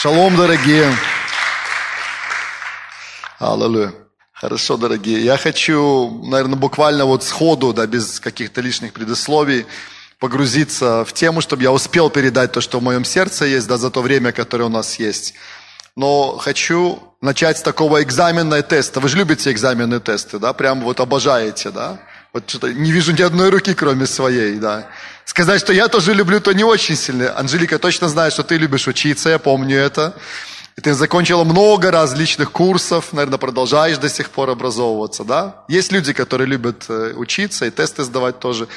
Шалом, дорогие. Аллилуйя. Хорошо, дорогие. Я хочу, наверное, буквально вот сходу, да, без каких-то лишних предисловий, погрузиться в тему, чтобы я успел передать то, что в моем сердце есть, да, за то время, которое у нас есть. Но хочу начать с такого экзаменного теста. Вы же любите экзаменные тесты, да? Прям вот обожаете, да? Вот что-то не вижу ни одной руки, кроме своей, да. Сказать, что я тоже люблю, то не очень сильно. Анжелика точно знает, что ты любишь учиться, я помню это. И ты закончила много различных курсов, наверное, продолжаешь до сих пор образовываться, да? Есть люди, которые любят э, учиться и тесты сдавать тоже.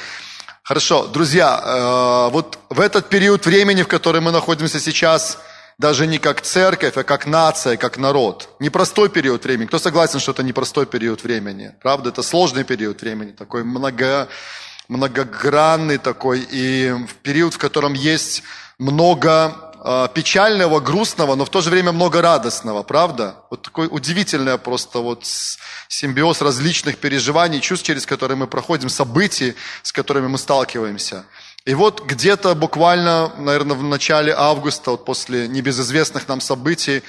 Хорошо, друзья, э, вот в этот период времени, в котором мы находимся сейчас, даже не как церковь, а как нация, как народ. Непростой период времени. Кто согласен, что это непростой период времени? Правда, это сложный период времени, такой много, многогранный такой, и в период, в котором есть много а, печального, грустного, но в то же время много радостного, правда? Вот такой удивительный просто вот симбиоз различных переживаний, чувств, через которые мы проходим, событий, с которыми мы сталкиваемся. И вот где-то буквально, наверное, в начале августа, вот после небезызвестных нам событий,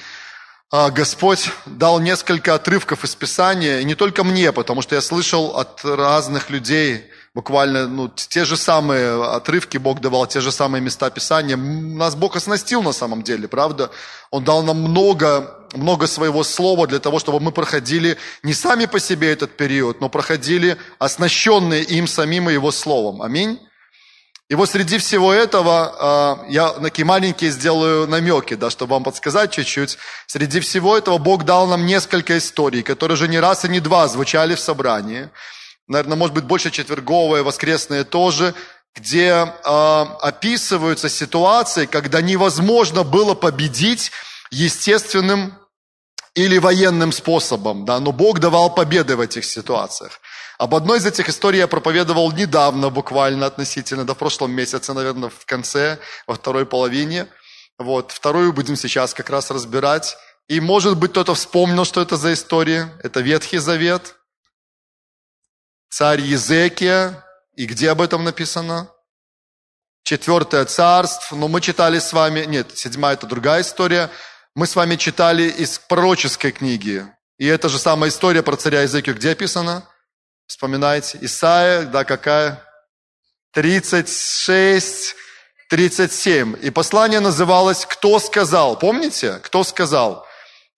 а, Господь дал несколько отрывков из Писания, и не только мне, потому что я слышал от разных людей, буквально ну, те же самые отрывки Бог давал, те же самые места Писания. Нас Бог оснастил на самом деле, правда? Он дал нам много, много своего слова для того, чтобы мы проходили не сами по себе этот период, но проходили оснащенные им самим и его словом. Аминь. И вот среди всего этого а, я такие маленькие сделаю намеки, да, чтобы вам подсказать чуть-чуть. Среди всего этого Бог дал нам несколько историй, которые уже не раз и не два звучали в собрании наверное, может быть, больше четверговые, воскресные тоже, где э, описываются ситуации, когда невозможно было победить естественным или военным способом, да, но Бог давал победы в этих ситуациях. Об одной из этих историй я проповедовал недавно, буквально относительно, да, в прошлом месяце, наверное, в конце, во второй половине. Вот, вторую будем сейчас как раз разбирать. И, может быть, кто-то вспомнил, что это за история. Это Ветхий Завет царь Езекия. И где об этом написано? Четвертое царство. Но мы читали с вами... Нет, седьмая – это другая история. Мы с вами читали из пророческой книги. И эта же самая история про царя Езекию где описана? Вспоминайте. Исаия, да, какая? 36, 37. И послание называлось «Кто сказал?». Помните? «Кто сказал?».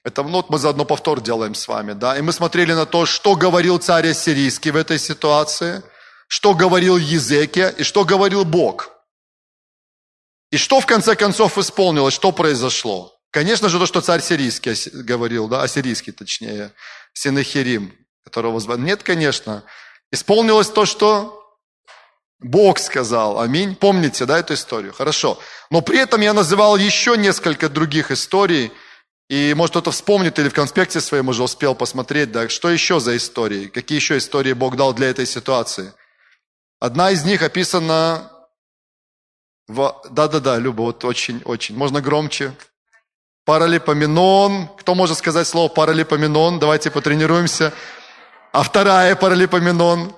Это ну, вот мы заодно повтор делаем с вами, да. И мы смотрели на то, что говорил царь Ассирийский в этой ситуации, что говорил Езекия и что говорил Бог. И что в конце концов исполнилось, что произошло? Конечно же, то, что царь сирийский говорил, да, ассирийский точнее, Синахирим, которого звали. Нет, конечно. Исполнилось то, что Бог сказал. Аминь. Помните, да, эту историю? Хорошо. Но при этом я называл еще несколько других историй – и может кто-то вспомнит или в конспекте своем уже успел посмотреть, да, что еще за истории, какие еще истории Бог дал для этой ситуации. Одна из них описана. Да-да-да, Люба, вот очень-очень. Можно громче. Паралипоменон. Кто может сказать слово паралипоменон? Давайте потренируемся. А вторая паралипоменон.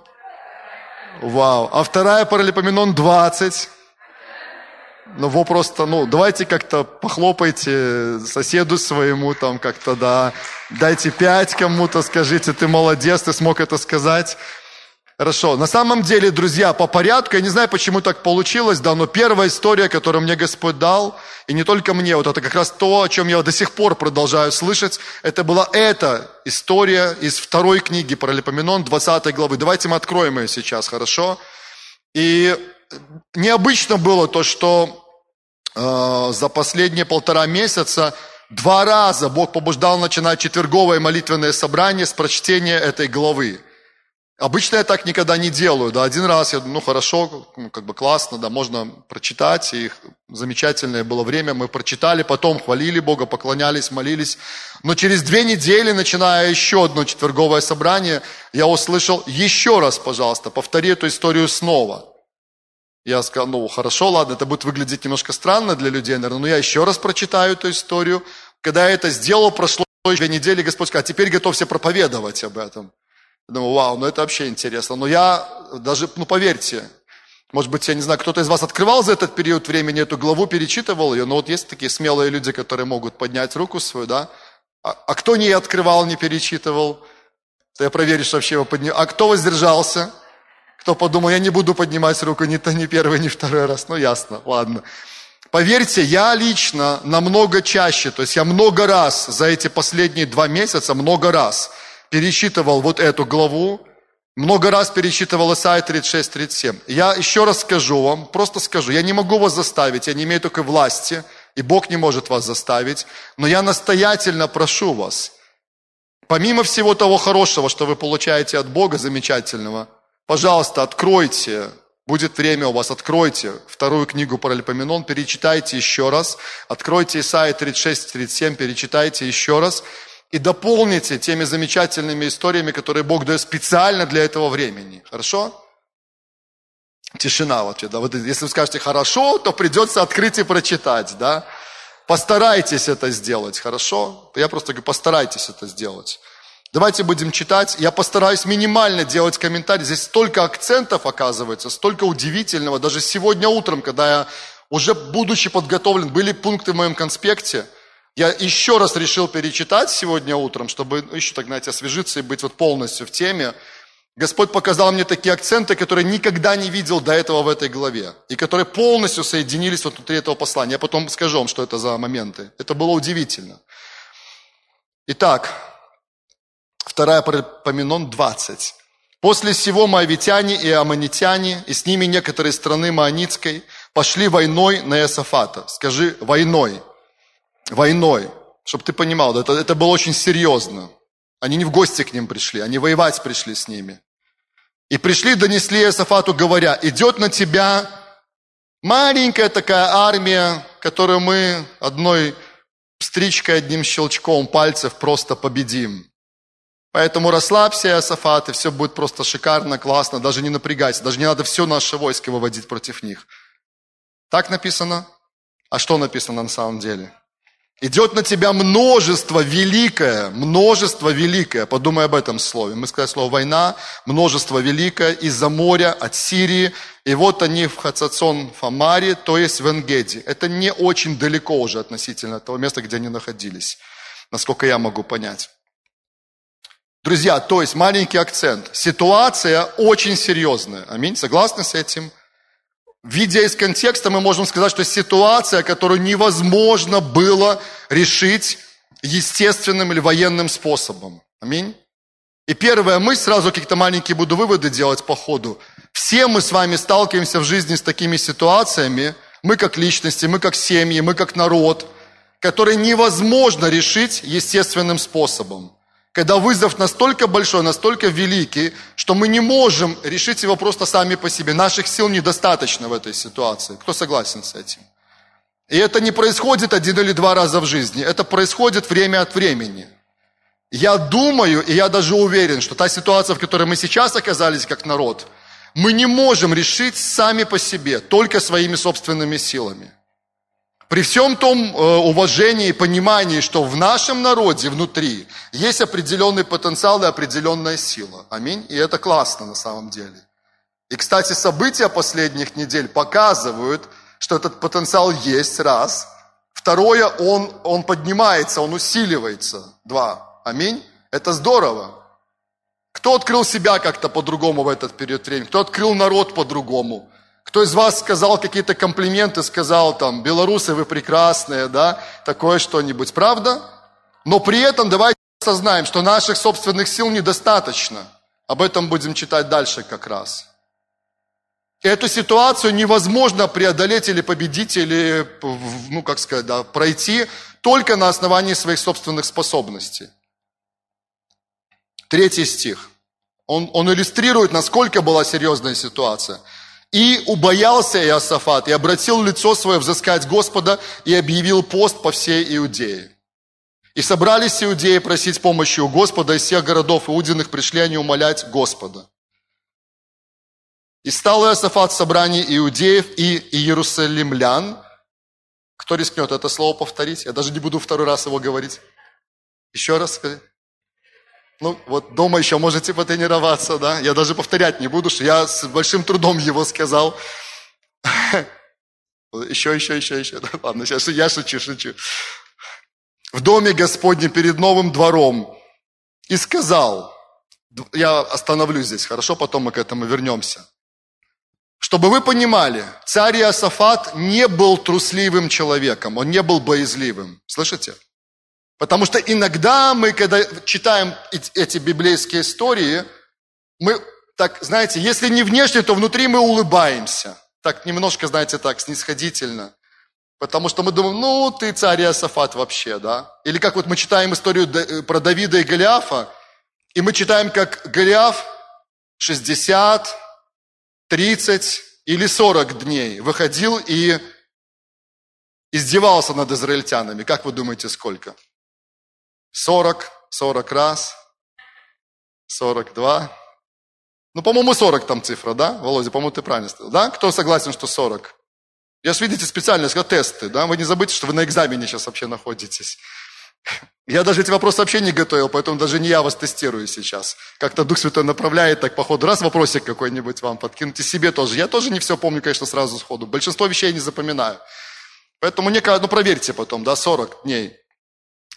Вау. А вторая паралипоменон 20. Ну, вы просто, ну, давайте как-то похлопайте соседу своему, там, как-то, да, дайте пять кому-то, скажите, ты молодец, ты смог это сказать. Хорошо. На самом деле, друзья, по порядку, я не знаю, почему так получилось, да, но первая история, которую мне Господь дал, и не только мне, вот это как раз то, о чем я до сих пор продолжаю слышать, это была эта история из второй книги про Липоменон, 20 главы. Давайте мы откроем ее сейчас, хорошо? И необычно было то, что э, за последние полтора месяца два раза Бог побуждал начинать четверговое молитвенное собрание с прочтения этой главы. Обычно я так никогда не делаю. Да, один раз я, ну хорошо, ну, как бы классно, да, можно прочитать. И замечательное было время, мы прочитали, потом хвалили Бога, поклонялись, молились. Но через две недели, начиная еще одно четверговое собрание, я услышал еще раз, пожалуйста, повтори эту историю снова. Я сказал, ну хорошо, ладно, это будет выглядеть немножко странно для людей, наверное, но я еще раз прочитаю эту историю. Когда я это сделал, прошло две недели, Господь сказал, а теперь готовься проповедовать об этом. Думаю, вау, ну это вообще интересно. Но я даже, ну поверьте, Может быть, я не знаю, кто-то из вас открывал за этот период времени эту главу, перечитывал ее, но вот есть такие смелые люди, которые могут поднять руку свою, да? А, а кто не открывал, не перечитывал? То я проверю, что вообще его поднял. А кто воздержался? Кто подумал, я не буду поднимать руку ни то, ни первый, ни второй раз. Ну, ясно, ладно. Поверьте, я лично намного чаще, то есть я много раз за эти последние два месяца, много раз пересчитывал вот эту главу, много раз пересчитывал Исайя 36-37. Я еще раз скажу вам, просто скажу, я не могу вас заставить, я не имею такой власти, и Бог не может вас заставить, но я настоятельно прошу вас, помимо всего того хорошего, что вы получаете от Бога замечательного, пожалуйста, откройте Будет время у вас, откройте вторую книгу Паралипоменон, перечитайте еще раз, откройте Исайя 36-37, перечитайте еще раз и дополните теми замечательными историями, которые Бог дает специально для этого времени. Хорошо? Тишина вот да. Вот если вы скажете хорошо, то придется открыть и прочитать, да? Постарайтесь это сделать, хорошо? Я просто говорю, постарайтесь это сделать. Давайте будем читать. Я постараюсь минимально делать комментарий. Здесь столько акцентов оказывается, столько удивительного. Даже сегодня утром, когда я уже будучи подготовлен, были пункты в моем конспекте, я еще раз решил перечитать сегодня утром, чтобы ну, еще так, знаете, освежиться и быть вот полностью в теме. Господь показал мне такие акценты, которые никогда не видел до этого в этой главе, и которые полностью соединились вот внутри этого послания. Я потом скажу вам, что это за моменты. Это было удивительно. Итак, Вторая Парменон 20. После всего моавитяне и аммонитяне, и с ними некоторые страны Маанитской, пошли войной на Иосафата. Скажи, войной. Войной. Чтобы ты понимал, это, это было очень серьезно. Они не в гости к ним пришли, они воевать пришли с ними. И пришли, донесли Иосафату, говоря, идет на тебя маленькая такая армия, которую мы одной стричкой, одним щелчком пальцев просто победим. Поэтому расслабься, Иосафат, и все будет просто шикарно, классно, даже не напрягайся, даже не надо все наше войско выводить против них. Так написано? А что написано на самом деле? Идет на тебя множество великое, множество великое. Подумай об этом слове. Мы сказали слово война, множество великое из-за моря, от Сирии. И вот они в Хацацон Фамаре, то есть в Энгеде. Это не очень далеко уже относительно того места, где они находились, насколько я могу понять. Друзья, то есть маленький акцент. Ситуация очень серьезная. Аминь. Согласны с этим? Видя из контекста, мы можем сказать, что ситуация, которую невозможно было решить естественным или военным способом. Аминь. И первая мысль, сразу какие-то маленькие буду выводы делать по ходу. Все мы с вами сталкиваемся в жизни с такими ситуациями, мы как личности, мы как семьи, мы как народ, которые невозможно решить естественным способом когда вызов настолько большой, настолько великий, что мы не можем решить его просто сами по себе. Наших сил недостаточно в этой ситуации. Кто согласен с этим? И это не происходит один или два раза в жизни, это происходит время от времени. Я думаю, и я даже уверен, что та ситуация, в которой мы сейчас оказались как народ, мы не можем решить сами по себе, только своими собственными силами. При всем том э, уважении и понимании, что в нашем народе внутри есть определенный потенциал и определенная сила. Аминь. И это классно на самом деле. И, кстати, события последних недель показывают, что этот потенциал есть, раз. Второе, он, он поднимается, он усиливается, два. Аминь. Это здорово. Кто открыл себя как-то по-другому в этот период времени? Кто открыл народ по-другому? Кто из вас сказал какие-то комплименты, сказал там, белорусы, вы прекрасные, да, такое что-нибудь, правда? Но при этом давайте осознаем, что наших собственных сил недостаточно. Об этом будем читать дальше как раз. Эту ситуацию невозможно преодолеть или победить, или, ну, как сказать, да, пройти только на основании своих собственных способностей. Третий стих. Он, он иллюстрирует, насколько была серьезная ситуация – и убоялся Иосафат, и обратил лицо свое взыскать Господа, и объявил пост по всей Иудее. И собрались иудеи просить помощи у Господа, из всех городов иудиных пришли они умолять Господа. И стал Иосафат в собрании иудеев и иерусалимлян. Кто рискнет это слово повторить? Я даже не буду второй раз его говорить. Еще раз скажи. Ну, вот дома еще можете потренироваться, да? Я даже повторять не буду, что я с большим трудом его сказал. Еще, еще, еще, еще. Ладно, сейчас я шучу, шучу. В доме Господнем перед новым двором. И сказал, я остановлюсь здесь, хорошо, потом мы к этому вернемся. Чтобы вы понимали, царь Иосафат не был трусливым человеком, он не был боязливым. Слышите? Потому что иногда мы, когда читаем эти библейские истории, мы так, знаете, если не внешне, то внутри мы улыбаемся. Так немножко, знаете, так, снисходительно. Потому что мы думаем, ну, ты царь Иосафат вообще, да? Или как вот мы читаем историю э, про Давида и Голиафа, и мы читаем, как Голиаф 60, 30 или 40 дней выходил и издевался над израильтянами. Как вы думаете, сколько? 40, 40 раз, 42. Ну, по-моему, 40 там цифра, да? Володя, по-моему, ты правильно сказал. Да? Кто согласен, что 40? Я же, видите, специально сказал тесты, да? Вы не забудьте, что вы на экзамене сейчас вообще находитесь. Я даже эти вопросы вообще не готовил, поэтому даже не я вас тестирую сейчас. Как-то Дух Святой направляет так по ходу. Раз вопросик какой-нибудь вам подкинуть, и себе тоже. Я тоже не все помню, конечно, сразу сходу. Большинство вещей не запоминаю. Поэтому мне, ну проверьте потом, да, 40 дней.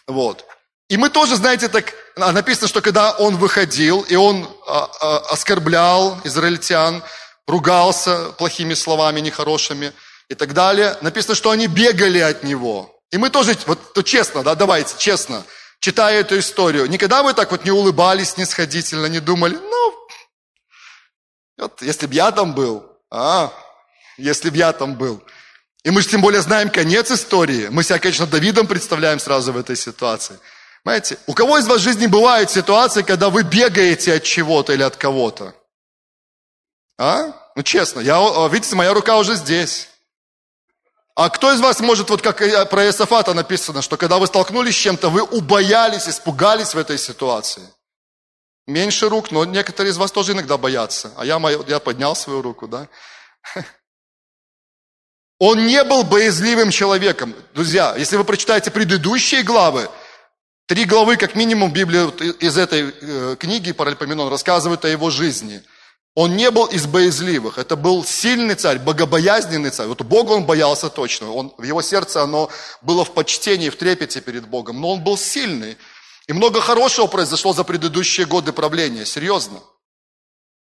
Вот. И мы тоже, знаете, так а, написано, что когда он выходил, и он а, а, оскорблял израильтян, ругался плохими словами, нехорошими и так далее, написано, что они бегали от него. И мы тоже, вот то честно, да, давайте, честно, читая эту историю, никогда вы так вот не улыбались нисходительно, не думали, ну, вот, если бы я там был, а, если бы я там был. И мы же тем более знаем конец истории. Мы себя, конечно, Давидом представляем сразу в этой ситуации – Понимаете, у кого из вас в жизни бывают ситуации, когда вы бегаете от чего-то или от кого-то? А? Ну честно, я, видите, моя рука уже здесь. А кто из вас может, вот как про Иосафата написано, что когда вы столкнулись с чем-то, вы убоялись, испугались в этой ситуации? Меньше рук, но некоторые из вас тоже иногда боятся. А я, я поднял свою руку, да? Он не был боязливым человеком. Друзья, если вы прочитаете предыдущие главы, Три главы, как минимум, Библия из этой э, книги Паральпоменон рассказывает о его жизни. Он не был из боязливых. Это был сильный царь, богобоязненный царь. Вот Бога он боялся точно. Он, в его сердце оно было в почтении, в трепете перед Богом. Но он был сильный. И много хорошего произошло за предыдущие годы правления. Серьезно.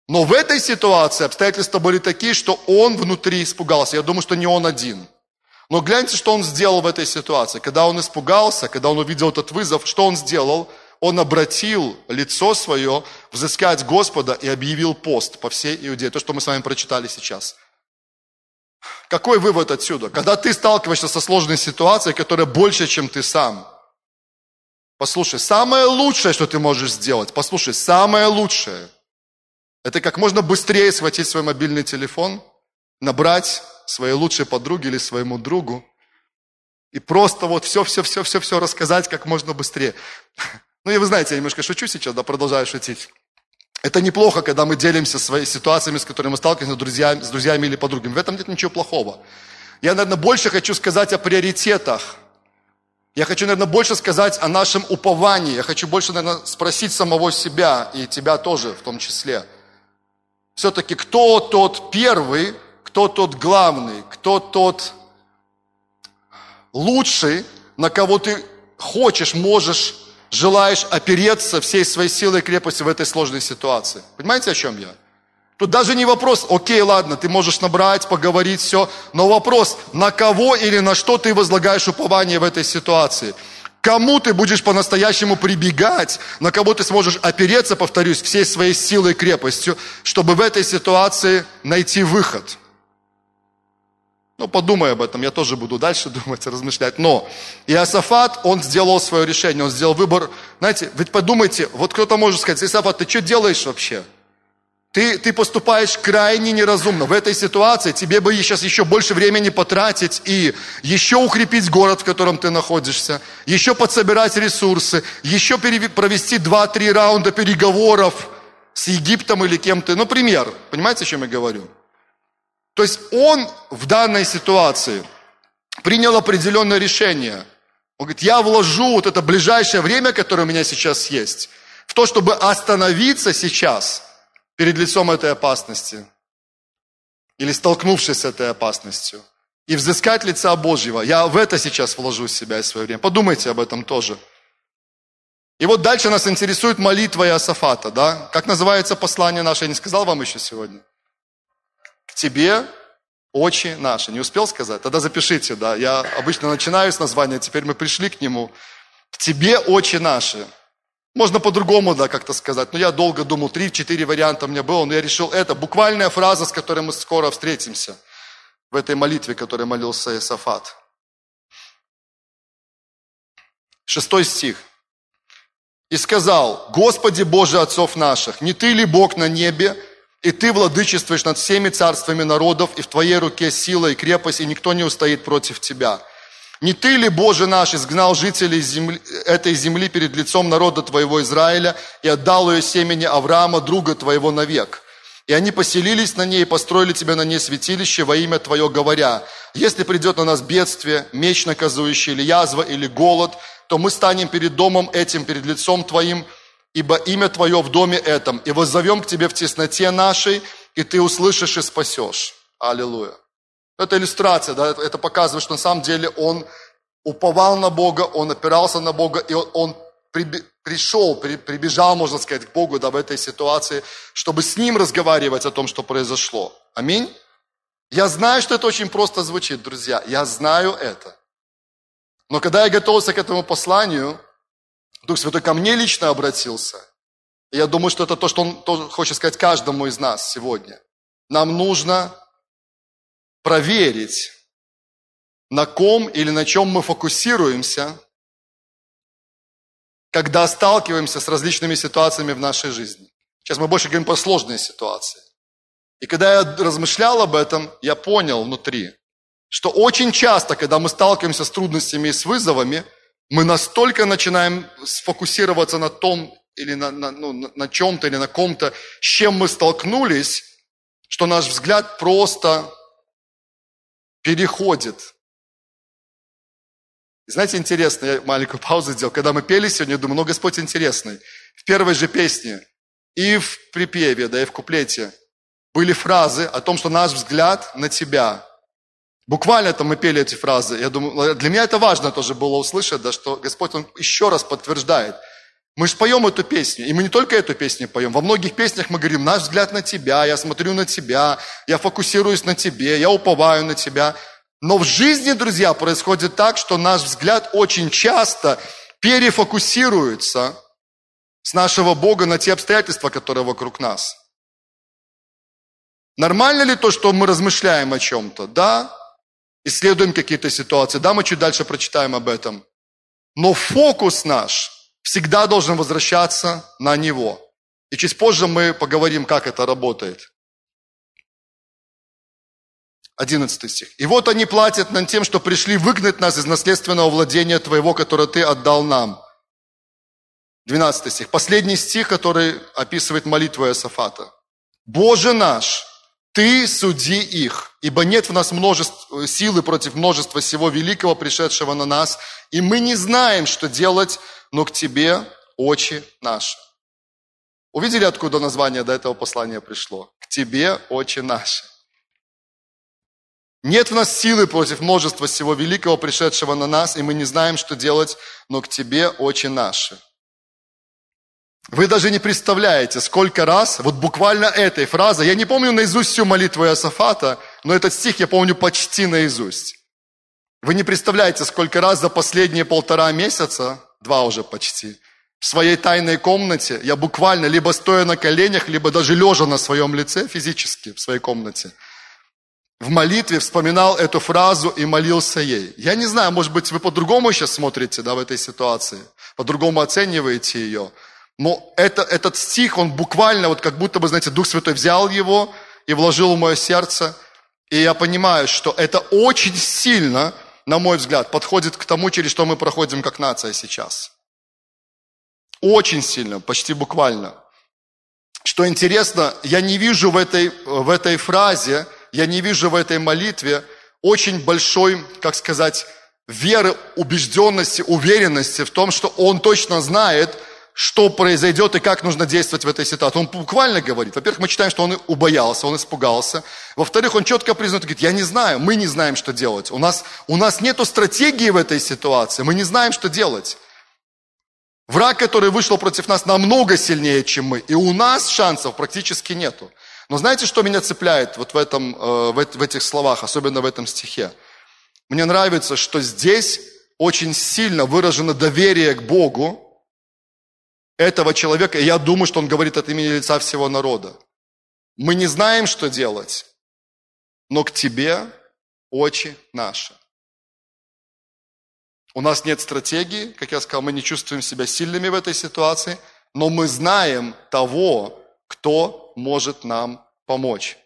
Но в этой ситуации обстоятельства были такие, что он внутри испугался. Я думаю, что не он один. Но гляньте, что он сделал в этой ситуации. Когда он испугался, когда он увидел этот вызов, что он сделал? Он обратил лицо свое взыскать Господа и объявил пост по всей Иудее. То, что мы с вами прочитали сейчас. Какой вывод отсюда? Когда ты сталкиваешься со сложной ситуацией, которая больше, чем ты сам. Послушай, самое лучшее, что ты можешь сделать, послушай, самое лучшее, это как можно быстрее схватить свой мобильный телефон, набрать своей лучшей подруге или своему другу и просто вот все-все-все-все-все рассказать как можно быстрее. Ну и вы знаете, я немножко шучу сейчас, да, продолжаю шутить. Это неплохо, когда мы делимся своими ситуациями, с которыми мы сталкиваемся с друзьями, с друзьями или подругами. В этом нет ничего плохого. Я, наверное, больше хочу сказать о приоритетах. Я хочу, наверное, больше сказать о нашем уповании. Я хочу больше, наверное, спросить самого себя и тебя тоже в том числе. Все-таки кто тот первый, кто тот главный, кто тот лучший, на кого ты хочешь, можешь, желаешь опереться всей своей силой и крепостью в этой сложной ситуации. Понимаете, о чем я? Тут даже не вопрос, окей, ладно, ты можешь набрать, поговорить, все, но вопрос, на кого или на что ты возлагаешь упование в этой ситуации. Кому ты будешь по-настоящему прибегать, на кого ты сможешь опереться, повторюсь, всей своей силой и крепостью, чтобы в этой ситуации найти выход – ну, подумай об этом, я тоже буду дальше думать, размышлять. Но Иосафат, он сделал свое решение, он сделал выбор. Знаете, ведь подумайте, вот кто-то может сказать, Иосафат, ты что делаешь вообще? Ты, ты поступаешь крайне неразумно. В этой ситуации тебе бы сейчас еще больше времени потратить и еще укрепить город, в котором ты находишься, еще подсобирать ресурсы, еще провести 2-3 раунда переговоров с Египтом или кем-то. Ну, пример. Понимаете, о чем я говорю? То есть он в данной ситуации принял определенное решение. Он говорит, я вложу вот это ближайшее время, которое у меня сейчас есть, в то, чтобы остановиться сейчас перед лицом этой опасности. или столкнувшись с этой опасностью, и взыскать лица Божьего. Я в это сейчас вложу себя и свое время. Подумайте об этом тоже. И вот дальше нас интересует молитва Иосафата, да? Как называется послание наше? Я не сказал вам еще сегодня. К тебе очи наши. Не успел сказать? Тогда запишите, да. Я обычно начинаю с названия, теперь мы пришли к нему. К тебе очи наши. Можно по-другому, да, как-то сказать. Но я долго думал, три-четыре варианта у меня было, но я решил это. Буквальная фраза, с которой мы скоро встретимся в этой молитве, которой молился Иосафат. Шестой стих. «И сказал, Господи Боже отцов наших, не Ты ли Бог на небе, и Ты владычествуешь над всеми царствами народов, и в Твоей руке сила и крепость, и никто не устоит против Тебя. Не Ты ли, Боже наш, изгнал жителей земли, этой земли перед лицом народа Твоего Израиля и отдал ее семени Авраама, друга Твоего, навек?» И они поселились на ней и построили тебе на ней святилище во имя Твое, говоря, если придет на нас бедствие, меч наказующий, или язва, или голод, то мы станем перед домом этим, перед лицом Твоим, ибо имя Твое в доме этом, и воззовем к Тебе в тесноте нашей, и Ты услышишь и спасешь. Аллилуйя. Это иллюстрация, да, это показывает, что на самом деле он уповал на Бога, он опирался на Бога, и он пришел, прибежал, можно сказать, к Богу да, в этой ситуации, чтобы с Ним разговаривать о том, что произошло. Аминь. Я знаю, что это очень просто звучит, друзья. Я знаю это. Но когда я готовился к этому посланию, Дух Святой ко мне лично обратился. Я думаю, что это то, что Он хочет сказать каждому из нас сегодня. Нам нужно проверить, на ком или на чем мы фокусируемся – когда сталкиваемся с различными ситуациями в нашей жизни. Сейчас мы больше говорим про сложные ситуации. И когда я размышлял об этом, я понял внутри, что очень часто, когда мы сталкиваемся с трудностями и с вызовами, мы настолько начинаем сфокусироваться на том или на, на, ну, на чем-то или на ком-то, с чем мы столкнулись, что наш взгляд просто переходит знаете, интересно, я маленькую паузу сделал. Когда мы пели сегодня, я думаю, ну, Господь интересный. В первой же песне и в припеве, да, и в куплете были фразы о том, что наш взгляд на Тебя. Буквально там мы пели эти фразы. Я думаю, для меня это важно тоже было услышать, да, что Господь, Он еще раз подтверждает. Мы же поем эту песню, и мы не только эту песню поем. Во многих песнях мы говорим, наш взгляд на Тебя, я смотрю на Тебя, я фокусируюсь на Тебе, я уповаю на Тебя. Но в жизни, друзья, происходит так, что наш взгляд очень часто перефокусируется с нашего Бога на те обстоятельства, которые вокруг нас. Нормально ли то, что мы размышляем о чем-то? Да. Исследуем какие-то ситуации. Да, мы чуть дальше прочитаем об этом. Но фокус наш всегда должен возвращаться на Него. И чуть позже мы поговорим, как это работает. 11 стих. «И вот они платят нам тем, что пришли выгнать нас из наследственного владения Твоего, которое Ты отдал нам». 12 стих. Последний стих, который описывает молитву Иосафата. «Боже наш, Ты суди их, ибо нет в нас множества, силы против множества всего великого, пришедшего на нас, и мы не знаем, что делать, но к Тебе очи наши». Увидели, откуда название до этого послания пришло? К Тебе очи наши. Нет в нас силы против множества всего великого, пришедшего на нас, и мы не знаем, что делать, но к Тебе очи наши. Вы даже не представляете, сколько раз, вот буквально этой фразой, я не помню наизусть всю молитву Иосафата, но этот стих я помню почти наизусть. Вы не представляете, сколько раз за последние полтора месяца, два уже почти, в своей тайной комнате я буквально либо стоя на коленях, либо даже лежа на своем лице физически в своей комнате – в молитве вспоминал эту фразу и молился ей. Я не знаю, может быть, вы по-другому сейчас смотрите да, в этой ситуации, по-другому оцениваете ее. Но это, этот стих, он буквально, вот как будто бы, знаете, Дух Святой взял его и вложил в мое сердце. И я понимаю, что это очень сильно, на мой взгляд, подходит к тому, через что мы проходим как нация сейчас. Очень сильно, почти буквально. Что интересно, я не вижу в этой, в этой фразе, я не вижу в этой молитве очень большой, как сказать, веры, убежденности, уверенности в том, что он точно знает, что произойдет и как нужно действовать в этой ситуации. Он буквально говорит. Во-первых, мы читаем, что он убоялся, он испугался. Во-вторых, он четко признает, говорит, я не знаю, мы не знаем, что делать. У нас, у нас нет стратегии в этой ситуации, мы не знаем, что делать. Враг, который вышел против нас, намного сильнее, чем мы. И у нас шансов практически нету. Но знаете, что меня цепляет вот в, этом, э, в этих словах, особенно в этом стихе? Мне нравится, что здесь очень сильно выражено доверие к Богу этого человека. И я думаю, что он говорит от имени лица всего народа. Мы не знаем, что делать, но к тебе очи наши. У нас нет стратегии, как я сказал, мы не чувствуем себя сильными в этой ситуации, но мы знаем того, кто может нам помочь.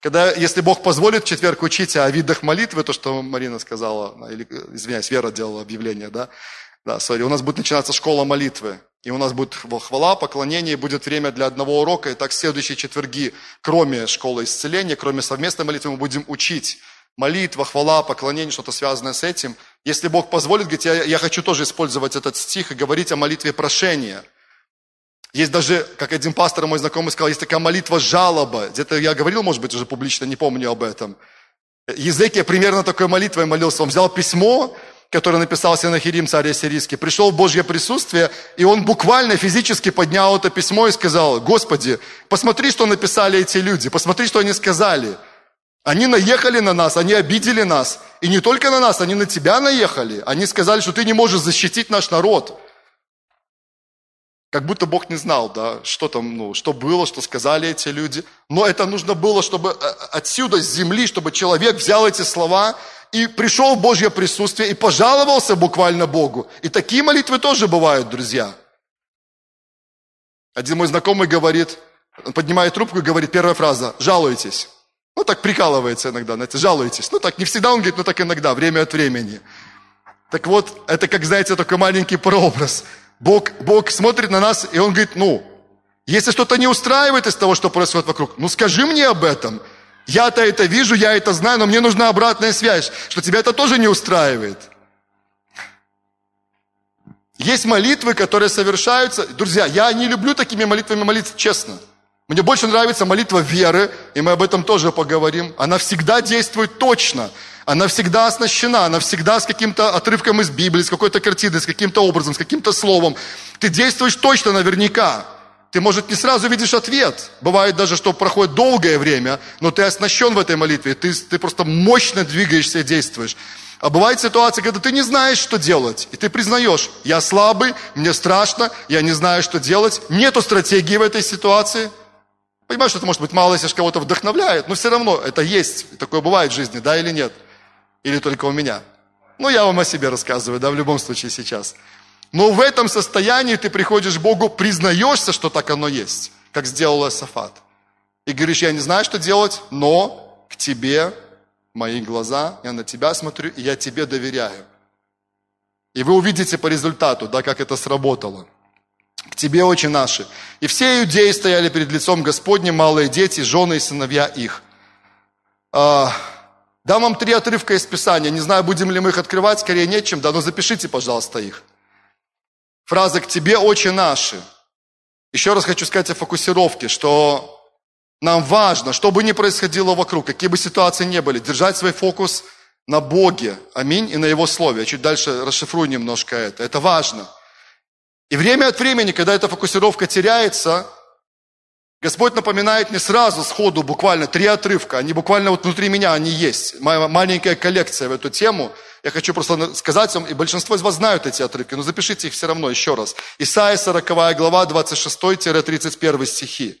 Когда, если Бог позволит в четверг учить о видах молитвы, то, что Марина сказала, или, извиняюсь, Вера делала объявление, да, да, сори, у нас будет начинаться школа молитвы, и у нас будет хвала, поклонение, будет время для одного урока, и так следующие четверги, кроме школы исцеления, кроме совместной молитвы, мы будем учить молитва, хвала, поклонение, что-то связанное с этим. Если Бог позволит, говорит, я, я хочу тоже использовать этот стих и говорить о молитве прошения. Есть даже, как один пастор мой знакомый сказал, есть такая молитва жалоба. Где-то я говорил, может быть, уже публично, не помню об этом. Языке примерно такой молитвой молился. Он взял письмо, которое написал Сенахирим, царь ассирийский, пришел в Божье присутствие, и он буквально физически поднял это письмо и сказал, Господи, посмотри, что написали эти люди, посмотри, что они сказали. Они наехали на нас, они обидели нас. И не только на нас, они на тебя наехали. Они сказали, что ты не можешь защитить наш народ. Как будто Бог не знал, да, что там, ну, что было, что сказали эти люди. Но это нужно было, чтобы э, отсюда, с земли, чтобы человек взял эти слова и пришел в Божье присутствие и пожаловался буквально Богу. И такие молитвы тоже бывают, друзья. Один мой знакомый говорит, поднимает трубку и говорит, первая фраза, жалуйтесь. Ну, так прикалывается иногда, знаете, жалуетесь. Ну, так не всегда он говорит, но так иногда, время от времени. Так вот, это, как знаете, такой маленький прообраз. Бог, Бог смотрит на нас, и Он говорит, ну, если что-то не устраивает из того, что происходит вокруг, ну скажи мне об этом. Я-то это вижу, я это знаю, но мне нужна обратная связь, что тебя это тоже не устраивает. Есть молитвы, которые совершаются. Друзья, я не люблю такими молитвами молиться, честно. Мне больше нравится молитва веры, и мы об этом тоже поговорим. Она всегда действует точно. Она всегда оснащена, она всегда с каким-то отрывком из Библии, с какой-то картиной, с каким-то образом, с каким-то словом. Ты действуешь точно наверняка. Ты, может, не сразу видишь ответ. Бывает даже, что проходит долгое время, но ты оснащен в этой молитве. Ты, ты просто мощно двигаешься и действуешь. А бывает ситуация, когда ты не знаешь, что делать. И ты признаешь, я слабый, мне страшно, я не знаю, что делать. Нету стратегии в этой ситуации – Понимаешь, что это может быть мало, если кого-то вдохновляет, но все равно это есть. Такое бывает в жизни, да или нет? Или только у меня? Ну, я вам о себе рассказываю, да, в любом случае сейчас. Но в этом состоянии ты приходишь к Богу, признаешься, что так оно есть, как сделал Сафат. И говоришь, я не знаю, что делать, но к тебе мои глаза, я на тебя смотрю, и я тебе доверяю. И вы увидите по результату, да, как это сработало к Тебе, Отче наши. И все иудеи стояли перед лицом Господним, малые дети, жены и сыновья их. А, дам вам три отрывка из Писания. Не знаю, будем ли мы их открывать, скорее нечем, да, но запишите, пожалуйста, их. Фраза «К Тебе, Отче наши». Еще раз хочу сказать о фокусировке, что нам важно, что бы ни происходило вокруг, какие бы ситуации ни были, держать свой фокус на Боге, аминь, и на Его Слове. Я чуть дальше расшифрую немножко это. Это важно – и время от времени, когда эта фокусировка теряется, Господь напоминает не сразу, сходу, буквально три отрывка. Они буквально вот внутри меня, они есть. Моя маленькая коллекция в эту тему. Я хочу просто сказать вам, и большинство из вас знают эти отрывки, но запишите их все равно еще раз. Исайя 40 глава, 26-31 стихи.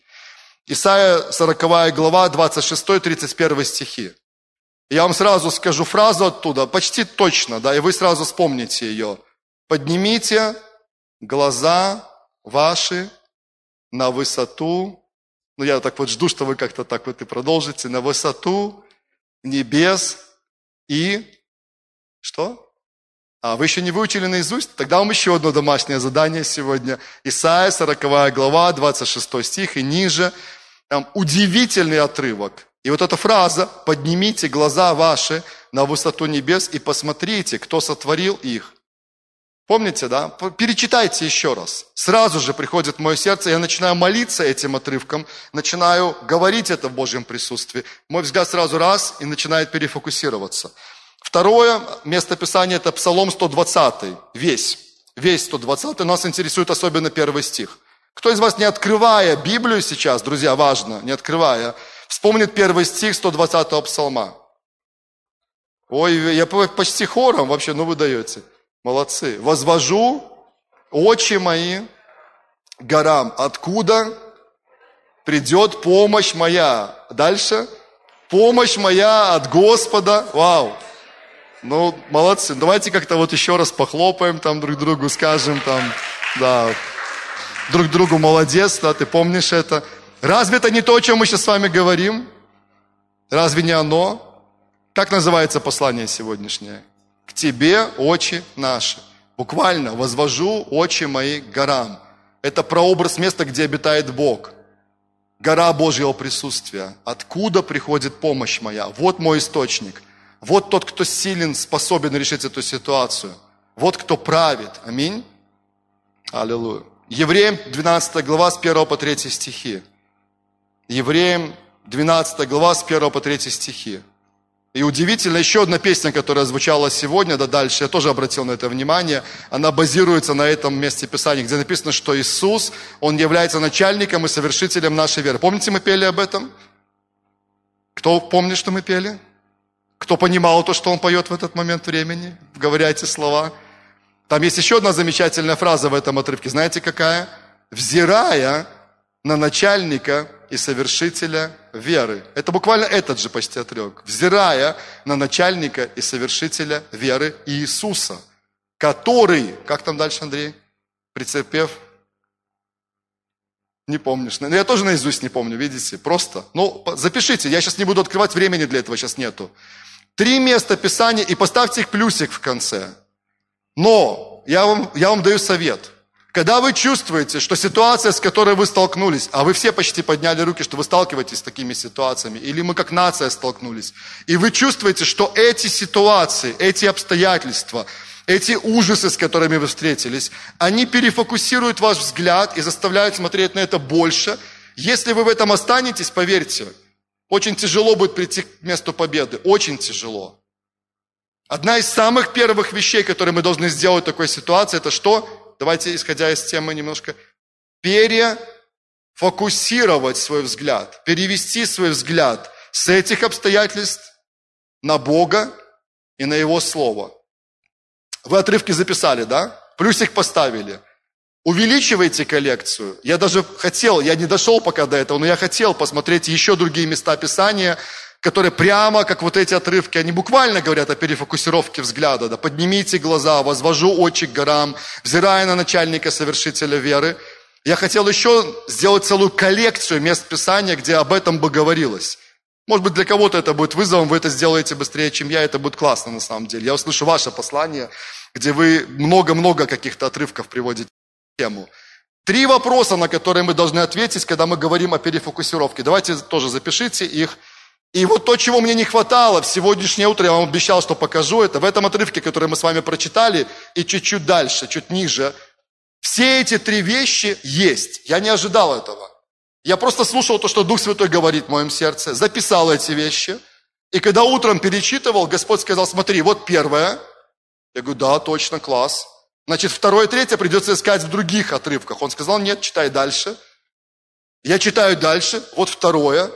Исайя 40 глава, 26-31 стихи. Я вам сразу скажу фразу оттуда, почти точно, да, и вы сразу вспомните ее. Поднимите глаза ваши на высоту, ну я так вот жду, что вы как-то так вот и продолжите, на высоту небес и что? А, вы еще не выучили наизусть? Тогда вам еще одно домашнее задание сегодня. Исайя, 40 глава, 26 стих и ниже. Там удивительный отрывок. И вот эта фраза «поднимите глаза ваши на высоту небес и посмотрите, кто сотворил их». Помните, да? Перечитайте еще раз. Сразу же приходит в мое сердце, я начинаю молиться этим отрывком, начинаю говорить это в Божьем присутствии. Мой взгляд сразу раз и начинает перефокусироваться. Второе место Писания – это Псалом 120, весь. Весь 120, нас интересует особенно первый стих. Кто из вас, не открывая Библию сейчас, друзья, важно, не открывая, вспомнит первый стих 120-го псалма? Ой, я почти хором вообще, ну вы даете. Молодцы. Возвожу очи мои горам. Откуда придет помощь моя? Дальше. Помощь моя от Господа. Вау. Ну, молодцы. Давайте как-то вот еще раз похлопаем там друг другу, скажем там, да, друг другу молодец, да, ты помнишь это. Разве это не то, о чем мы сейчас с вами говорим? Разве не оно? Как называется послание сегодняшнее? К тебе очи наши. Буквально возвожу очи мои к горам. Это прообраз места, где обитает Бог. Гора Божьего присутствия. Откуда приходит помощь моя? Вот мой источник. Вот тот, кто силен, способен решить эту ситуацию. Вот кто правит. Аминь. Аллилуйя. Евреям 12 глава с 1 по 3 стихи. Евреям 12 глава с 1 по 3 стихи. И удивительно, еще одна песня, которая звучала сегодня, да дальше, я тоже обратил на это внимание, она базируется на этом месте Писания, где написано, что Иисус, Он является начальником и совершителем нашей веры. Помните, мы пели об этом? Кто помнит, что мы пели? Кто понимал то, что Он поет в этот момент времени, говоря эти слова? Там есть еще одна замечательная фраза в этом отрывке. Знаете какая? «Взирая на начальника и совершителя веры. Это буквально этот же почти отрывок. Взирая на начальника и совершителя веры Иисуса, который, как там дальше, Андрей, претерпев, не помнишь. Ну, я тоже наизусть не помню, видите, просто. Ну, запишите, я сейчас не буду открывать, времени для этого сейчас нету. Три места Писания и поставьте их плюсик в конце. Но я вам, я вам даю совет – когда вы чувствуете, что ситуация, с которой вы столкнулись, а вы все почти подняли руки, что вы сталкиваетесь с такими ситуациями, или мы как нация столкнулись, и вы чувствуете, что эти ситуации, эти обстоятельства, эти ужасы, с которыми вы встретились, они перефокусируют ваш взгляд и заставляют смотреть на это больше. Если вы в этом останетесь, поверьте, очень тяжело будет прийти к месту победы, очень тяжело. Одна из самых первых вещей, которые мы должны сделать в такой ситуации, это что? Давайте, исходя из темы, немножко перефокусировать свой взгляд, перевести свой взгляд с этих обстоятельств на Бога и на Его Слово. Вы отрывки записали, да? Плюсик поставили. Увеличивайте коллекцию. Я даже хотел, я не дошел пока до этого, но я хотел посмотреть еще другие места Писания, которые прямо, как вот эти отрывки, они буквально говорят о перефокусировке взгляда. Да, поднимите глаза, возвожу очи к горам, взирая на начальника совершителя веры. Я хотел еще сделать целую коллекцию мест Писания, где об этом бы говорилось. Может быть, для кого-то это будет вызовом, вы это сделаете быстрее, чем я, это будет классно на самом деле. Я услышу ваше послание, где вы много-много каких-то отрывков приводите в тему. Три вопроса, на которые мы должны ответить, когда мы говорим о перефокусировке. Давайте тоже запишите их. И вот то, чего мне не хватало в сегодняшнее утро, я вам обещал, что покажу это, в этом отрывке, который мы с вами прочитали, и чуть-чуть дальше, чуть ниже, все эти три вещи есть. Я не ожидал этого. Я просто слушал то, что Дух Святой говорит в моем сердце, записал эти вещи. И когда утром перечитывал, Господь сказал, смотри, вот первое. Я говорю, да, точно, класс. Значит, второе, третье придется искать в других отрывках. Он сказал, нет, читай дальше. Я читаю дальше, вот второе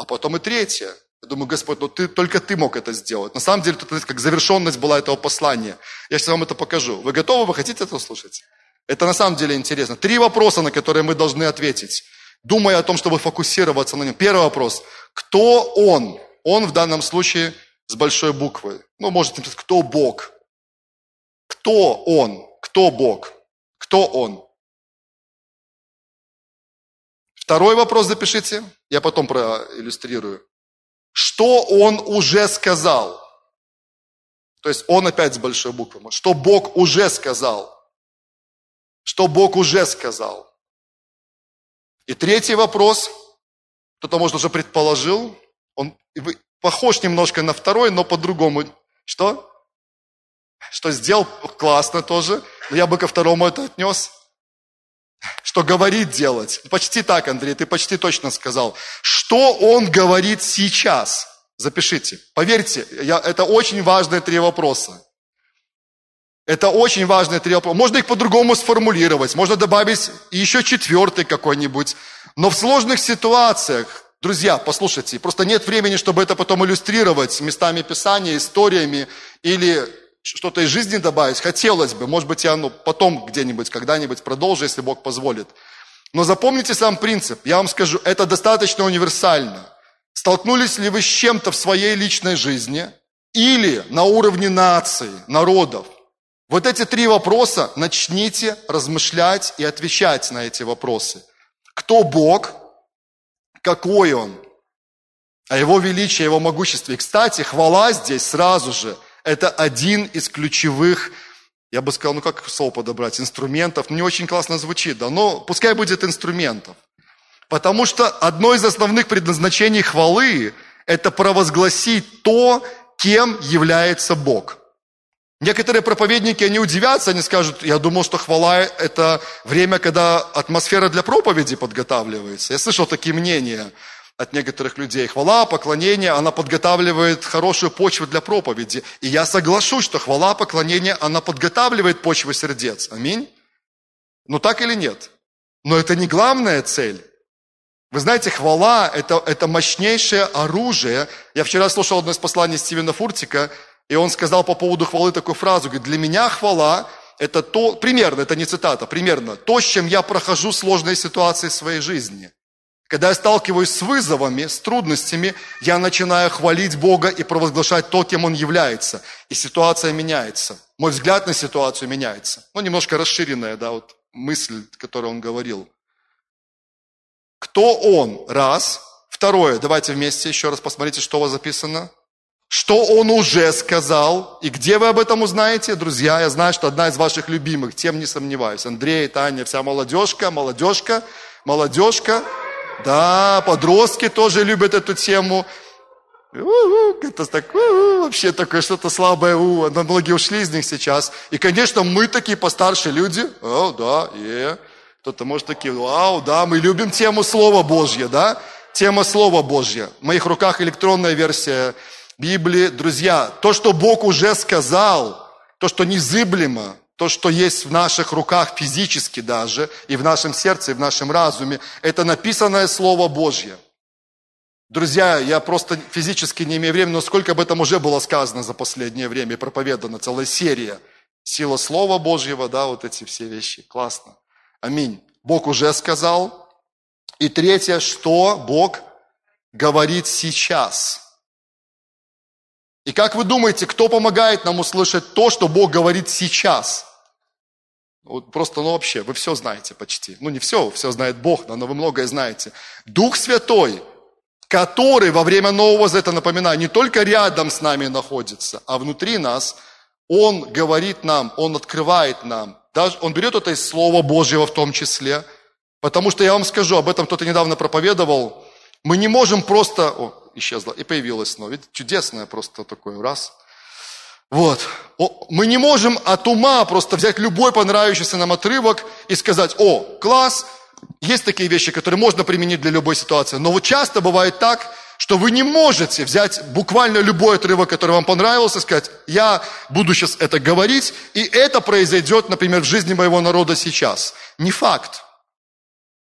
а потом и третье. Я думаю, Господь, ну ты, только ты мог это сделать. На самом деле, это как завершенность была этого послания. Я сейчас вам это покажу. Вы готовы? Вы хотите это услышать? Это на самом деле интересно. Три вопроса, на которые мы должны ответить, думая о том, чтобы фокусироваться на нем. Первый вопрос. Кто Он? Он в данном случае с большой буквы. Ну, может, кто Бог? Кто Он? Кто Бог? Кто Он? Второй вопрос запишите, я потом проиллюстрирую. Что он уже сказал? То есть он опять с большой буквы. Что Бог уже сказал? Что Бог уже сказал? И третий вопрос, кто-то, может, уже предположил, он похож немножко на второй, но по-другому. Что? Что сделал, классно тоже, но я бы ко второму это отнес. Что говорит делать. Почти так, Андрей, ты почти точно сказал. Что он говорит сейчас? Запишите. Поверьте, я, это очень важные три вопроса. Это очень важные три вопроса. Можно их по-другому сформулировать, можно добавить еще четвертый какой-нибудь. Но в сложных ситуациях, друзья, послушайте, просто нет времени, чтобы это потом иллюстрировать местами Писания, историями или что-то из жизни добавить. Хотелось бы, может быть, я ну, потом где-нибудь, когда-нибудь продолжу, если Бог позволит. Но запомните сам принцип. Я вам скажу, это достаточно универсально. Столкнулись ли вы с чем-то в своей личной жизни или на уровне нации, народов, вот эти три вопроса начните размышлять и отвечать на эти вопросы. Кто Бог? Какой Он? О Его величии, Его могуществе. И, кстати, хвала здесь сразу же – это один из ключевых, я бы сказал, ну как слово подобрать, инструментов. Не очень классно звучит, да, но пускай будет инструментов. Потому что одно из основных предназначений хвалы – это провозгласить то, кем является Бог – Некоторые проповедники, они удивятся, они скажут, я думал, что хвала – это время, когда атмосфера для проповеди подготавливается. Я слышал такие мнения от некоторых людей. Хвала, поклонение, она подготавливает хорошую почву для проповеди. И я соглашусь, что хвала, поклонение, она подготавливает почву сердец. Аминь. Ну так или нет? Но это не главная цель. Вы знаете, хвала это, – это мощнейшее оружие. Я вчера слушал одно из посланий Стивена Фуртика – и он сказал по поводу хвалы такую фразу, говорит, для меня хвала – это то, примерно, это не цитата, примерно, то, с чем я прохожу сложные ситуации в своей жизни. Когда я сталкиваюсь с вызовами, с трудностями, я начинаю хвалить Бога и провозглашать то, кем Он является. И ситуация меняется. Мой взгляд на ситуацию меняется. Ну, немножко расширенная, да, вот мысль, которую он говорил. Кто Он? Раз. Второе, давайте вместе еще раз посмотрите, что у вас записано что он уже сказал. И где вы об этом узнаете, друзья? Я знаю, что одна из ваших любимых, тем не сомневаюсь. Андрей, Таня, вся молодежка, молодежка, молодежка. Да, подростки тоже любят эту тему. Это так, вообще такое что-то слабое, у, но многие ушли из них сейчас. И, конечно, мы такие постарше люди, о, да, е. Кто-то может такие, вау, да, мы любим тему Слова Божье, да? Тема Слова Божье. В моих руках электронная версия Библии, друзья, то, что Бог уже сказал, то, что незыблемо, то, что есть в наших руках физически даже, и в нашем сердце, и в нашем разуме, это написанное Слово Божье. Друзья, я просто физически не имею времени, но сколько об этом уже было сказано за последнее время, проповедана целая серия. Сила Слова Божьего, да, вот эти все вещи. Классно. Аминь. Бог уже сказал. И третье, что Бог говорит сейчас – и как вы думаете, кто помогает нам услышать то, что Бог говорит сейчас? Вот просто, ну вообще, вы все знаете почти. Ну не все, все знает Бог, но вы многое знаете. Дух Святой, который во время Нового Завета, напоминаю, не только рядом с нами находится, а внутри нас, Он говорит нам, Он открывает нам. Даже, он берет это из Слова Божьего в том числе. Потому что я вам скажу, об этом кто-то недавно проповедовал, мы не можем просто... О, исчезла и появилась снова. Видите, чудесное просто такое раз. Вот. Мы не можем от ума просто взять любой понравившийся нам отрывок и сказать, о, класс, есть такие вещи, которые можно применить для любой ситуации. Но вот часто бывает так, что вы не можете взять буквально любой отрывок, который вам понравился, сказать, я буду сейчас это говорить, и это произойдет, например, в жизни моего народа сейчас. Не факт.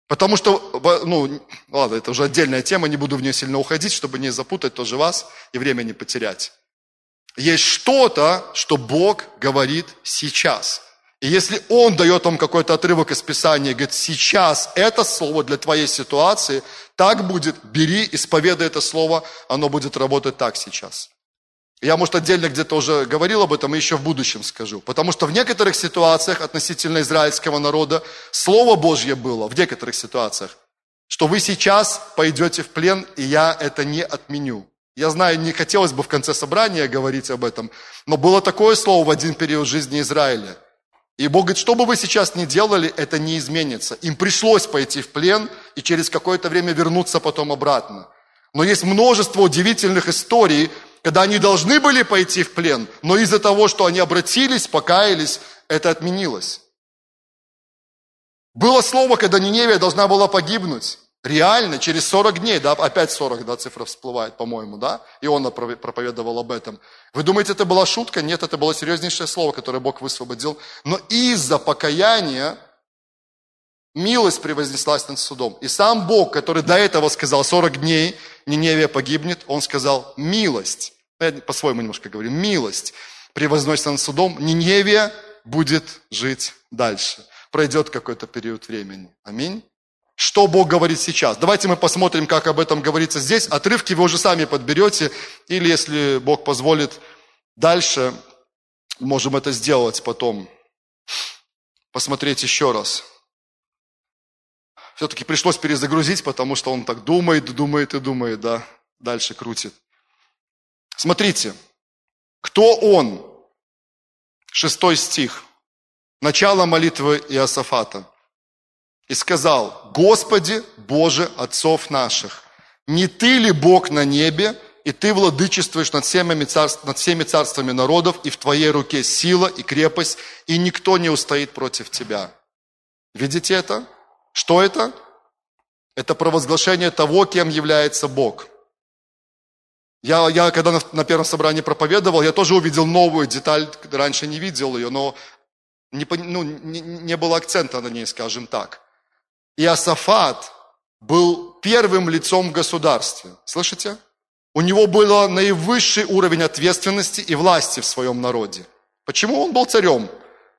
Потому что, ну, ладно, это уже отдельная тема, не буду в нее сильно уходить, чтобы не запутать тоже вас и время не потерять. Есть что-то, что Бог говорит сейчас. И если Он дает вам какой-то отрывок из Писания говорит, сейчас это слово для твоей ситуации, так будет, бери, исповедай это слово, оно будет работать так сейчас. Я, может, отдельно где-то уже говорил об этом и еще в будущем скажу. Потому что в некоторых ситуациях относительно израильского народа Слово Божье было, в некоторых ситуациях, что вы сейчас пойдете в плен, и я это не отменю. Я знаю, не хотелось бы в конце собрания говорить об этом, но было такое слово в один период жизни Израиля. И Бог говорит, что бы вы сейчас ни делали, это не изменится. Им пришлось пойти в плен и через какое-то время вернуться потом обратно. Но есть множество удивительных историй, когда они должны были пойти в плен, но из-за того, что они обратились, покаялись, это отменилось. Было слово, когда Ниневия должна была погибнуть. Реально, через 40 дней, да, опять 40, да, цифра всплывает, по-моему, да, и он проповедовал об этом. Вы думаете, это была шутка? Нет, это было серьезнейшее слово, которое Бог высвободил. Но из-за покаяния милость превознеслась над судом. И сам Бог, который до этого сказал 40 дней, Ниневия погибнет, он сказал милость. Я по-своему немножко говорю, милость превозносится над судом, Ниневия будет жить дальше. Пройдет какой-то период времени. Аминь. Что Бог говорит сейчас? Давайте мы посмотрим, как об этом говорится здесь. Отрывки вы уже сами подберете, или если Бог позволит, дальше можем это сделать потом. Посмотреть еще раз. Все-таки пришлось перезагрузить, потому что он так думает, думает и думает, да, дальше крутит. Смотрите, кто он? Шестой стих. Начало молитвы Иосафата и сказал, Господи, Боже отцов наших, не Ты ли Бог на небе, и Ты владычествуешь над всеми, царств, над всеми царствами народов, и в Твоей руке сила и крепость, и никто не устоит против Тебя. Видите это? Что это? Это провозглашение того, кем является Бог. Я, я когда на, на первом собрании проповедовал, я тоже увидел новую деталь, раньше не видел ее, но не, ну, не, не было акцента на ней, скажем так. Иосафат был первым лицом в государстве. Слышите? У него был наивысший уровень ответственности и власти в своем народе. Почему он был царем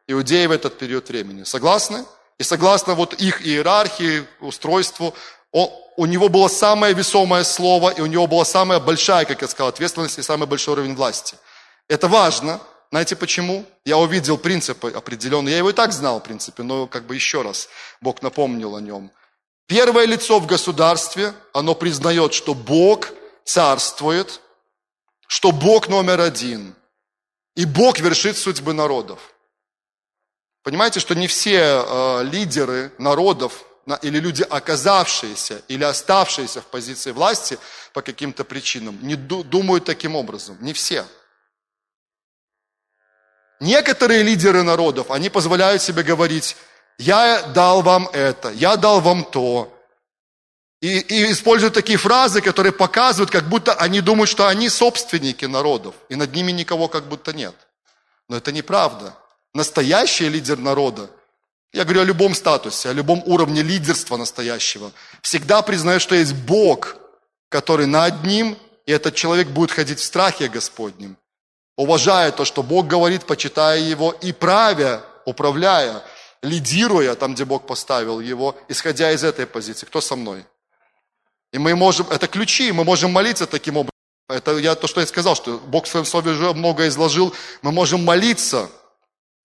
иудеи в этот период времени? Согласны? И согласно вот их иерархии, устройству, он, у него было самое весомое слово, и у него была самая большая, как я сказал, ответственность и самый большой уровень власти. Это важно. Знаете почему? Я увидел принципы определенные. Я его и так знал, в принципе, но как бы еще раз Бог напомнил о нем. Первое лицо в государстве, оно признает, что Бог царствует, что Бог номер один, и Бог вершит судьбы народов. Понимаете, что не все э, лидеры народов или люди, оказавшиеся или оставшиеся в позиции власти по каким-то причинам, не думают таким образом. Не все. Некоторые лидеры народов, они позволяют себе говорить, я дал вам это, я дал вам то. И, и используют такие фразы, которые показывают, как будто они думают, что они собственники народов, и над ними никого как будто нет. Но это неправда. Настоящий лидер народа, я говорю о любом статусе, о любом уровне лидерства настоящего, всегда признает, что есть Бог, который над ним, и этот человек будет ходить в страхе Господнем уважая то, что Бог говорит, почитая Его и правя, управляя, лидируя там, где Бог поставил его, исходя из этой позиции. Кто со мной? И мы можем, это ключи, мы можем молиться таким образом. Это я то, что я сказал, что Бог в своем слове уже много изложил. Мы можем молиться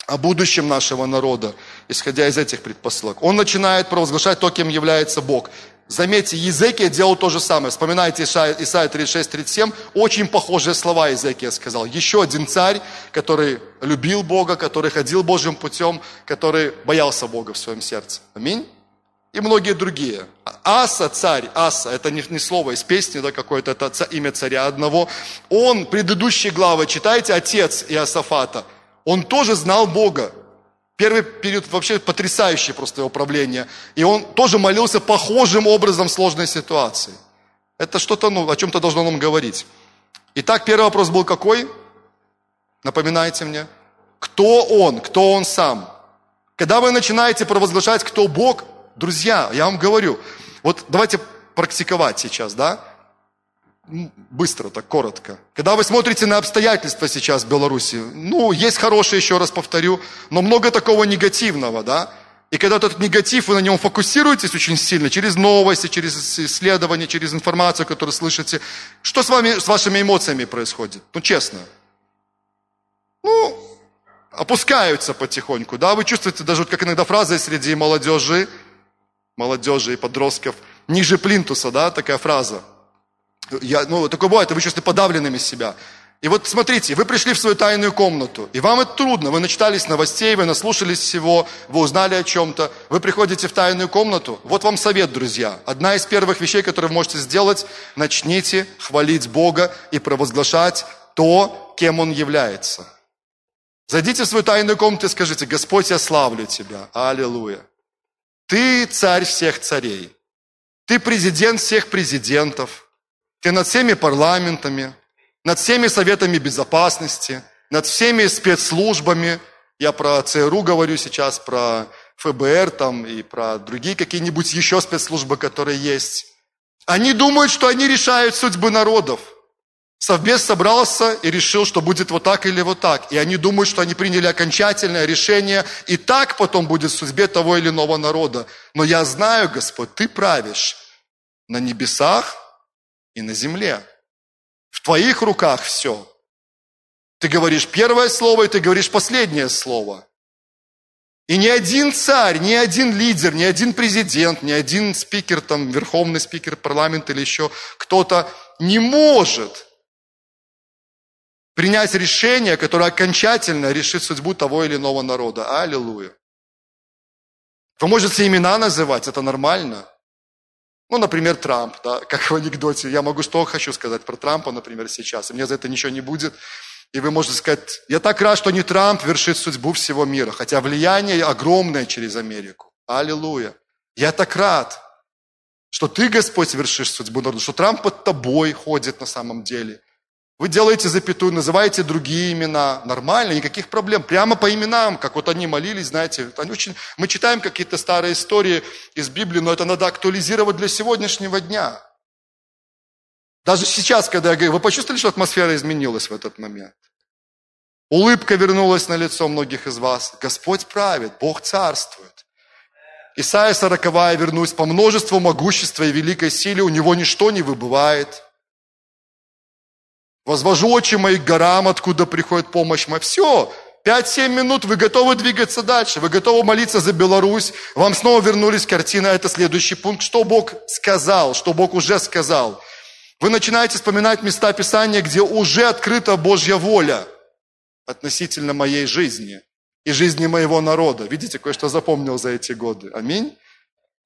о будущем нашего народа, исходя из этих предпосылок. Он начинает провозглашать то, кем является Бог. Заметьте, Езекия делал то же самое. Вспоминайте Исайя 36-37, очень похожие слова Езекия сказал. Еще один царь, который любил Бога, который ходил Божьим путем, который боялся Бога в своем сердце. Аминь. И многие другие. Аса, царь, Аса, это не, не слово из песни, да, какое-то, это имя царя одного. Он, предыдущие главы, читайте, отец Иосафата, он тоже знал Бога. Первый период вообще потрясающее просто его правление. И он тоже молился похожим образом в сложной ситуации. Это что-то, ну, о чем-то должно нам говорить. Итак, первый вопрос был какой? Напоминайте мне. Кто он? Кто он сам? Когда вы начинаете провозглашать, кто Бог, друзья, я вам говорю, вот давайте практиковать сейчас, да? Быстро, так коротко. Когда вы смотрите на обстоятельства сейчас в Беларуси, ну, есть хорошие, еще раз повторю, но много такого негативного, да? И когда этот негатив, вы на нем фокусируетесь очень сильно, через новости, через исследования, через информацию, которую слышите, что с вами, с вашими эмоциями происходит? Ну, честно. Ну, опускаются потихоньку, да? Вы чувствуете, даже вот как иногда фраза среди молодежи, молодежи и подростков, ниже плинтуса, да, такая фраза – я, ну, такое бывает, вы чувствуете подавленными себя. И вот смотрите, вы пришли в свою тайную комнату, и вам это трудно, вы начитались новостей, вы наслушались всего, вы узнали о чем-то, вы приходите в тайную комнату. Вот вам совет, друзья. Одна из первых вещей, которые вы можете сделать, начните хвалить Бога и провозглашать то, кем Он является. Зайдите в свою тайную комнату и скажите, Господь, я славлю Тебя. Аллилуйя. Ты царь всех царей. Ты президент всех президентов. Ты над всеми парламентами над всеми советами безопасности, над всеми спецслужбами. Я про ЦРУ говорю сейчас, про ФБР там и про другие какие-нибудь еще спецслужбы, которые есть. Они думают, что они решают судьбы народов. Совбез собрался и решил, что будет вот так или вот так. И они думают, что они приняли окончательное решение, и так потом будет в судьбе того или иного народа. Но я знаю, Господь, Ты правишь на небесах и на земле. В твоих руках все. Ты говоришь первое слово, и ты говоришь последнее слово. И ни один царь, ни один лидер, ни один президент, ни один спикер, там, верховный спикер парламента или еще кто-то не может принять решение, которое окончательно решит судьбу того или иного народа. Аллилуйя. Вы можете имена называть, это нормально. Ну, например, Трамп, да, как в анекдоте. Я могу что хочу сказать про Трампа, например, сейчас, и мне за это ничего не будет. И вы можете сказать, я так рад, что не Трамп вершит судьбу всего мира, хотя влияние огромное через Америку. Аллилуйя. Я так рад, что ты, Господь, вершишь судьбу народа, что Трамп под тобой ходит на самом деле – вы делаете запятую, называете другие имена. Нормально, никаких проблем. Прямо по именам, как вот они молились, знаете. Они очень... Мы читаем какие-то старые истории из Библии, но это надо актуализировать для сегодняшнего дня. Даже сейчас, когда я говорю, вы почувствовали, что атмосфера изменилась в этот момент? Улыбка вернулась на лицо многих из вас. Господь правит, Бог царствует. Исайя 40 вернусь, по множеству могущества и великой силе у него ничто не выбывает. Возвожу очи мои к горам, откуда приходит помощь моя. Все, 5-7 минут, вы готовы двигаться дальше, вы готовы молиться за Беларусь, вам снова вернулись картина, это следующий пункт. Что Бог сказал, что Бог уже сказал. Вы начинаете вспоминать места Писания, где уже открыта Божья воля относительно моей жизни и жизни моего народа. Видите, кое-что запомнил за эти годы. Аминь.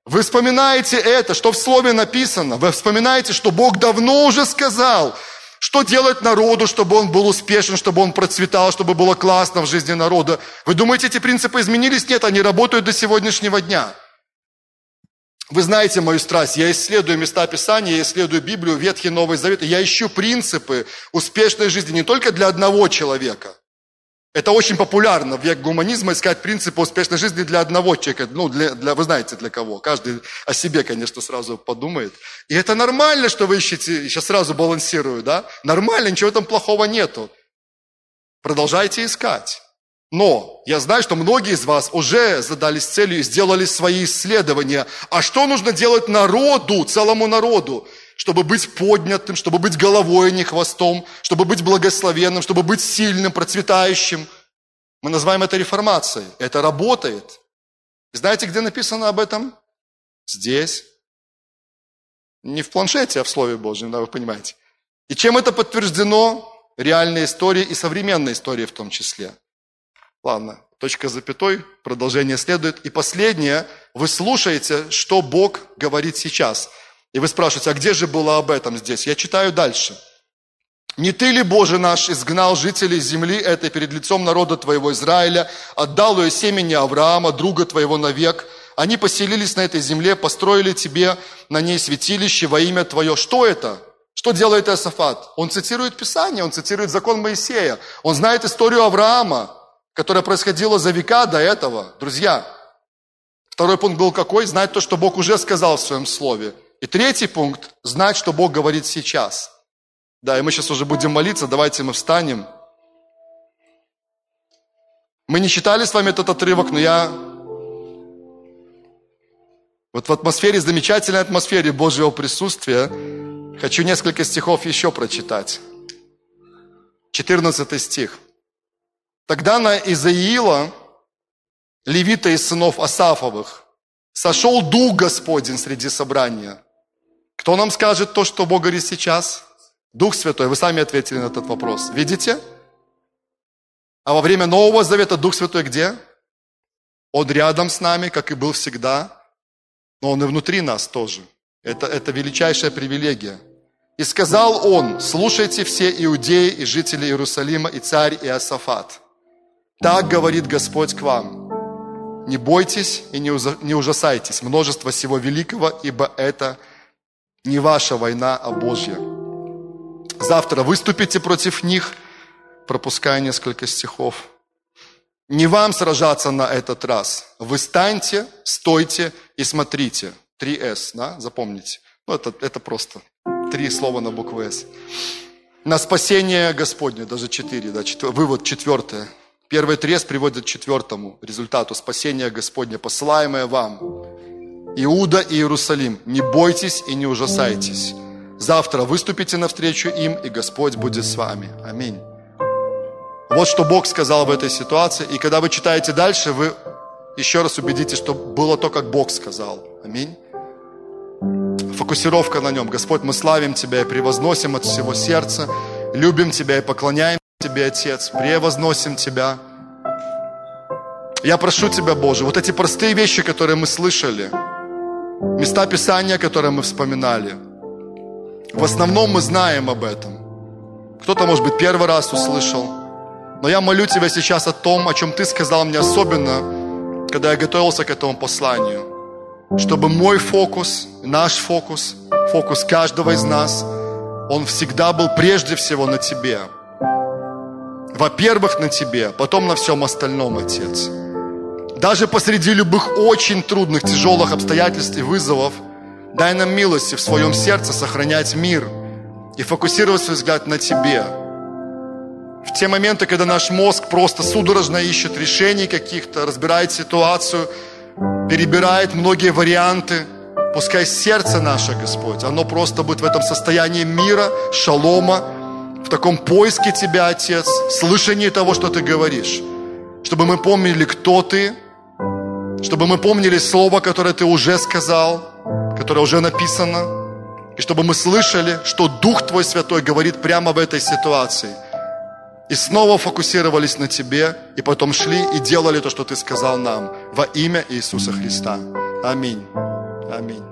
Вы вспоминаете это, что в Слове написано. Вы вспоминаете, что Бог давно уже сказал, что делать народу, чтобы он был успешен, чтобы он процветал, чтобы было классно в жизни народа? Вы думаете, эти принципы изменились? Нет, они работают до сегодняшнего дня. Вы знаете мою страсть. Я исследую места Писания, я исследую Библию, Ветхий Новый Завет. Я ищу принципы успешной жизни не только для одного человека – это очень популярно в век гуманизма искать принципы успешной жизни для одного человека. Ну, для, для, вы знаете для кого. Каждый о себе, конечно, сразу подумает. И это нормально, что вы ищете, сейчас сразу балансирую, да? Нормально, ничего там плохого нету. Продолжайте искать. Но я знаю, что многие из вас уже задались целью и сделали свои исследования. А что нужно делать народу, целому народу? Чтобы быть поднятым, чтобы быть головой, а не хвостом, чтобы быть благословенным, чтобы быть сильным, процветающим. Мы называем это реформацией. Это работает. Знаете, где написано об этом? Здесь. Не в планшете, а в Слове Божьем, да, вы понимаете. И чем это подтверждено? Реальная история и современная история в том числе. Ладно, точка запятой, продолжение следует. И последнее, вы слушаете, что Бог говорит сейчас – и вы спрашиваете, а где же было об этом здесь? Я читаю дальше. «Не ты ли, Боже наш, изгнал жителей земли этой перед лицом народа твоего Израиля, отдал ее семени Авраама, друга твоего навек? Они поселились на этой земле, построили тебе на ней святилище во имя твое». Что это? Что делает Иосафат? Он цитирует Писание, он цитирует закон Моисея. Он знает историю Авраама, которая происходила за века до этого. Друзья, второй пункт был какой? Знать то, что Бог уже сказал в своем слове – и третий пункт – знать, что Бог говорит сейчас. Да, и мы сейчас уже будем молиться, давайте мы встанем. Мы не читали с вами этот отрывок, но я вот в атмосфере, замечательной атмосфере Божьего присутствия хочу несколько стихов еще прочитать. 14 стих. Тогда на Изаиила, левита из сынов Асафовых, сошел Дух Господень среди собрания – кто нам скажет то, что Бог говорит сейчас? Дух Святой, вы сами ответили на этот вопрос. Видите? А во время Нового Завета Дух Святой где? Он рядом с нами, как и был всегда, но Он и внутри нас тоже. Это, это величайшая привилегия. И сказал он, слушайте все иудеи и жители Иерусалима, и царь Иосафат. Так говорит Господь к вам. Не бойтесь и не ужасайтесь множество всего великого, ибо это не ваша война, а Божья. Завтра выступите против них, пропуская несколько стихов. Не вам сражаться на этот раз. Вы станьте, стойте и смотрите. 3С, да, запомните. Ну, это, это просто Три слова на букву «С». На спасение Господне, даже четыре, да, четвер... вывод четвертое. Первый трес приводит к четвертому результату спасения Господня, посылаемое вам. Иуда и Иерусалим, не бойтесь и не ужасайтесь. Завтра выступите навстречу им, и Господь будет с вами. Аминь. Вот что Бог сказал в этой ситуации. И когда вы читаете дальше, вы еще раз убедитесь, что было то, как Бог сказал. Аминь фокусировка на нем. Господь, мы славим Тебя и превозносим от всего сердца, любим Тебя и поклоняем Тебе, Отец, превозносим Тебя. Я прошу Тебя, Боже, вот эти простые вещи, которые мы слышали, места Писания, которые мы вспоминали, в основном мы знаем об этом. Кто-то, может быть, первый раз услышал. Но я молю Тебя сейчас о том, о чем Ты сказал мне особенно, когда я готовился к этому посланию – чтобы мой фокус, наш фокус, фокус каждого из нас, он всегда был прежде всего на Тебе. Во-первых, на Тебе, потом на всем остальном, Отец. Даже посреди любых очень трудных, тяжелых обстоятельств и вызовов, дай нам милости в своем сердце сохранять мир и фокусировать свой взгляд на Тебе. В те моменты, когда наш мозг просто судорожно ищет решений каких-то, разбирает ситуацию – перебирает многие варианты. Пускай сердце наше, Господь, оно просто будет в этом состоянии мира, шалома, в таком поиске Тебя, Отец, слышании того, что Ты говоришь. Чтобы мы помнили, кто Ты, чтобы мы помнили Слово, которое Ты уже сказал, которое уже написано, и чтобы мы слышали, что Дух Твой Святой говорит прямо в этой ситуации – и снова фокусировались на Тебе, и потом шли и делали то, что Ты сказал нам во имя Иисуса Христа. Аминь. Аминь.